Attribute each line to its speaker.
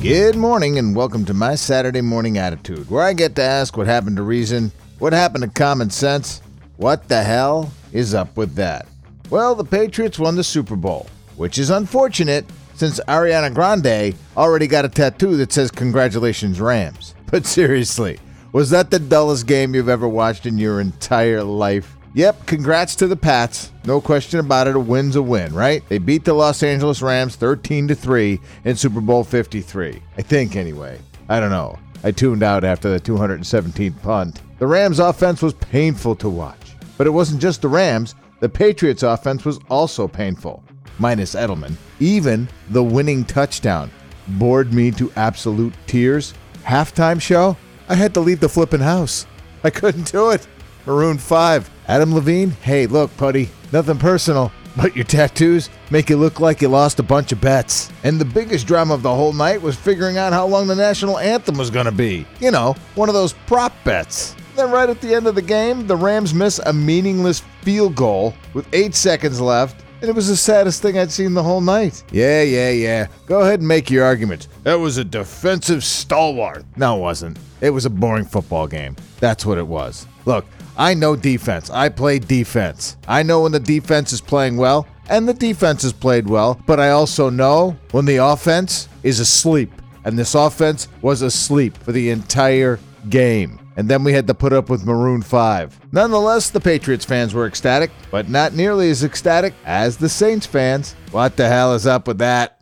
Speaker 1: Good morning and welcome to my Saturday morning attitude, where I get to ask what happened to reason, what happened to common sense, what the hell is up with that? Well, the Patriots won the Super Bowl, which is unfortunate since Ariana Grande already got a tattoo that says Congratulations Rams. But seriously, was that the dullest game you've ever watched in your entire life? Yep, congrats to the Pats. No question about it, a win's a win, right? They beat the Los Angeles Rams 13 to 3 in Super Bowl 53. I think anyway. I don't know. I tuned out after the 217th punt. The Rams offense was painful to watch. But it wasn't just the Rams, the Patriots offense was also painful. Minus Edelman. Even the winning touchdown bored me to absolute tears. Halftime show? I had to leave the flippin' house. I couldn't do it. Maroon 5. Adam Levine, hey, look, putty, nothing personal, but your tattoos make you look like you lost a bunch of bets. And the biggest drama of the whole night was figuring out how long the national anthem was going to be. You know, one of those prop bets. Then, right at the end of the game, the Rams miss a meaningless field goal with eight seconds left. And it was the saddest thing I'd seen the whole night. Yeah, yeah, yeah. Go ahead and make your argument. That was a defensive stalwart. No, it wasn't. It was a boring football game. That's what it was. Look, I know defense. I play defense. I know when the defense is playing well, and the defense has played well, but I also know when the offense is asleep. And this offense was asleep for the entire game. And then we had to put up with Maroon 5. Nonetheless, the Patriots fans were ecstatic, but not nearly as ecstatic as the Saints fans. What the hell is up with that?